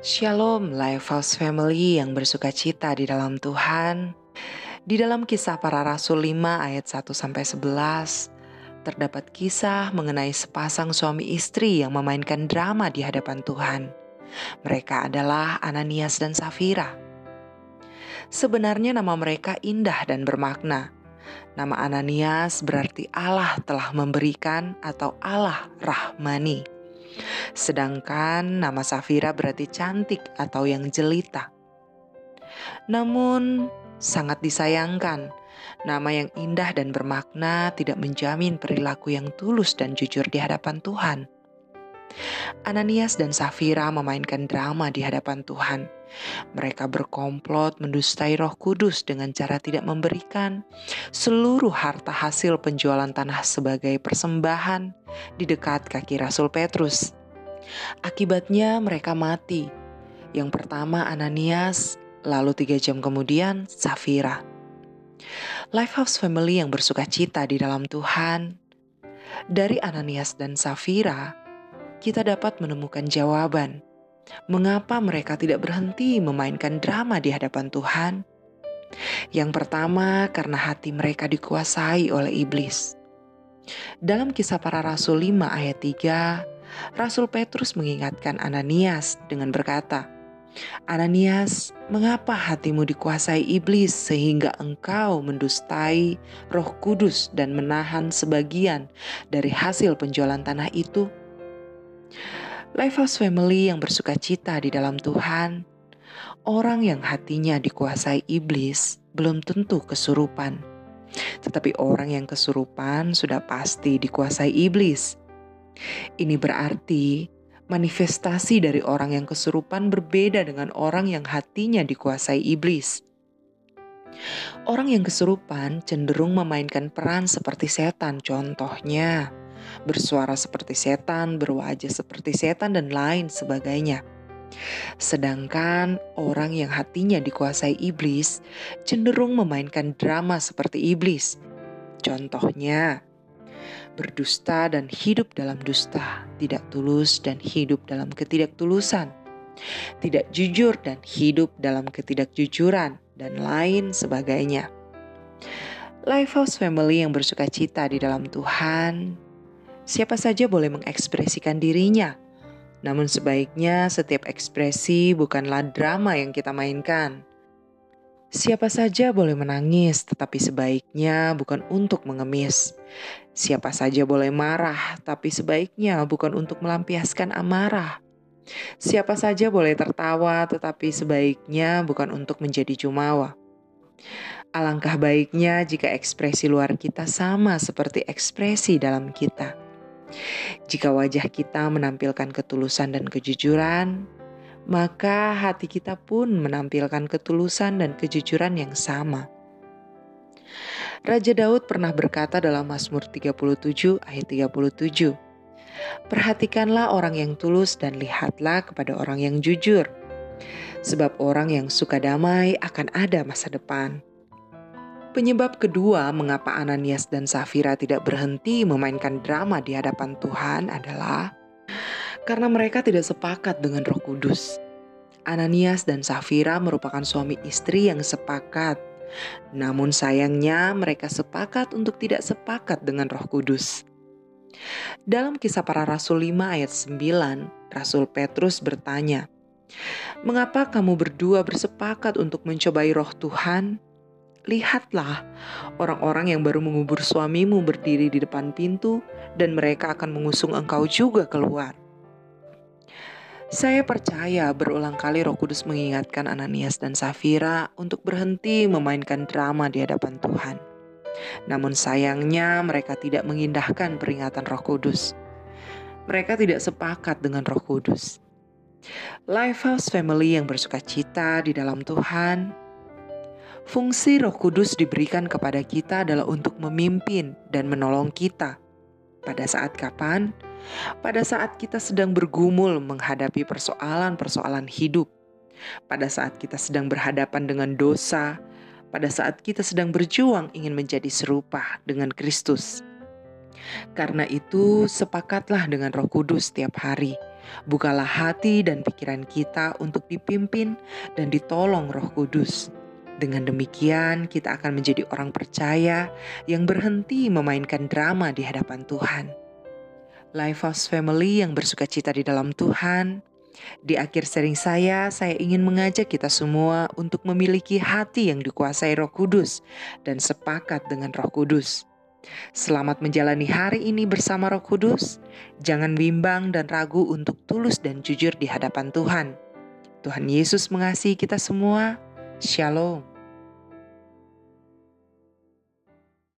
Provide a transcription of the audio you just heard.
Shalom Lifehouse Family yang bersuka cita di dalam Tuhan. Di dalam kisah para rasul 5 ayat 1 sampai 11 terdapat kisah mengenai sepasang suami istri yang memainkan drama di hadapan Tuhan. Mereka adalah Ananias dan Safira. Sebenarnya nama mereka indah dan bermakna. Nama Ananias berarti Allah telah memberikan atau Allah rahmani. Sedangkan nama Safira berarti cantik atau yang jelita. Namun, sangat disayangkan, nama yang indah dan bermakna tidak menjamin perilaku yang tulus dan jujur di hadapan Tuhan. Ananias dan Safira memainkan drama di hadapan Tuhan. Mereka berkomplot mendustai Roh Kudus dengan cara tidak memberikan seluruh harta hasil penjualan tanah sebagai persembahan di dekat kaki Rasul Petrus. Akibatnya mereka mati. Yang pertama Ananias, lalu tiga jam kemudian Safira. Lifehouse Family yang bersuka cita di dalam Tuhan. Dari Ananias dan Safira, kita dapat menemukan jawaban mengapa mereka tidak berhenti memainkan drama di hadapan Tuhan. Yang pertama, karena hati mereka dikuasai oleh iblis. Dalam kisah para rasul 5 ayat 3, Rasul Petrus mengingatkan Ananias dengan berkata, Ananias, mengapa hatimu dikuasai iblis sehingga engkau mendustai roh kudus dan menahan sebagian dari hasil penjualan tanah itu? Lifehouse Family yang bersuka cita di dalam Tuhan, orang yang hatinya dikuasai iblis belum tentu kesurupan. Tetapi orang yang kesurupan sudah pasti dikuasai iblis. Ini berarti manifestasi dari orang yang kesurupan berbeda dengan orang yang hatinya dikuasai iblis. Orang yang kesurupan cenderung memainkan peran seperti setan, contohnya bersuara seperti setan, berwajah seperti setan, dan lain sebagainya. Sedangkan orang yang hatinya dikuasai iblis cenderung memainkan drama seperti iblis. Contohnya, berdusta dan hidup dalam dusta, tidak tulus dan hidup dalam ketidaktulusan, tidak jujur dan hidup dalam ketidakjujuran, dan lain sebagainya. Lifehouse Family yang bersuka cita di dalam Tuhan Siapa saja boleh mengekspresikan dirinya. Namun sebaiknya setiap ekspresi bukanlah drama yang kita mainkan. Siapa saja boleh menangis, tetapi sebaiknya bukan untuk mengemis. Siapa saja boleh marah, tapi sebaiknya bukan untuk melampiaskan amarah. Siapa saja boleh tertawa, tetapi sebaiknya bukan untuk menjadi jumawa. Alangkah baiknya jika ekspresi luar kita sama seperti ekspresi dalam kita. Jika wajah kita menampilkan ketulusan dan kejujuran, maka hati kita pun menampilkan ketulusan dan kejujuran yang sama. Raja Daud pernah berkata dalam Mazmur 37 ayat 37, Perhatikanlah orang yang tulus dan lihatlah kepada orang yang jujur. Sebab orang yang suka damai akan ada masa depan. Penyebab kedua mengapa Ananias dan Safira tidak berhenti memainkan drama di hadapan Tuhan adalah karena mereka tidak sepakat dengan Roh Kudus. Ananias dan Safira merupakan suami istri yang sepakat. Namun sayangnya mereka sepakat untuk tidak sepakat dengan Roh Kudus. Dalam kisah para rasul 5 ayat 9, Rasul Petrus bertanya, "Mengapa kamu berdua bersepakat untuk mencobai roh Tuhan?" Lihatlah, orang-orang yang baru mengubur suamimu berdiri di depan pintu, dan mereka akan mengusung engkau juga keluar. Saya percaya berulang kali Roh Kudus mengingatkan Ananias dan Safira untuk berhenti memainkan drama di hadapan Tuhan. Namun sayangnya mereka tidak mengindahkan peringatan Roh Kudus. Mereka tidak sepakat dengan Roh Kudus. Lifehouse Family yang bersuka cita di dalam Tuhan Fungsi Roh Kudus diberikan kepada kita adalah untuk memimpin dan menolong kita. Pada saat kapan? Pada saat kita sedang bergumul menghadapi persoalan-persoalan hidup. Pada saat kita sedang berhadapan dengan dosa, pada saat kita sedang berjuang ingin menjadi serupa dengan Kristus. Karena itu, sepakatlah dengan Roh Kudus setiap hari Bukalah hati dan pikiran kita untuk dipimpin dan ditolong Roh Kudus. Dengan demikian, kita akan menjadi orang percaya yang berhenti memainkan drama di hadapan Tuhan. Lifehouse Family yang bersuka cita di dalam Tuhan, di akhir sering saya, saya ingin mengajak kita semua untuk memiliki hati yang dikuasai Roh Kudus dan sepakat dengan Roh Kudus. Selamat menjalani hari ini bersama Roh Kudus. Jangan bimbang dan ragu untuk tulus dan jujur di hadapan Tuhan. Tuhan Yesus mengasihi kita semua. Shalom.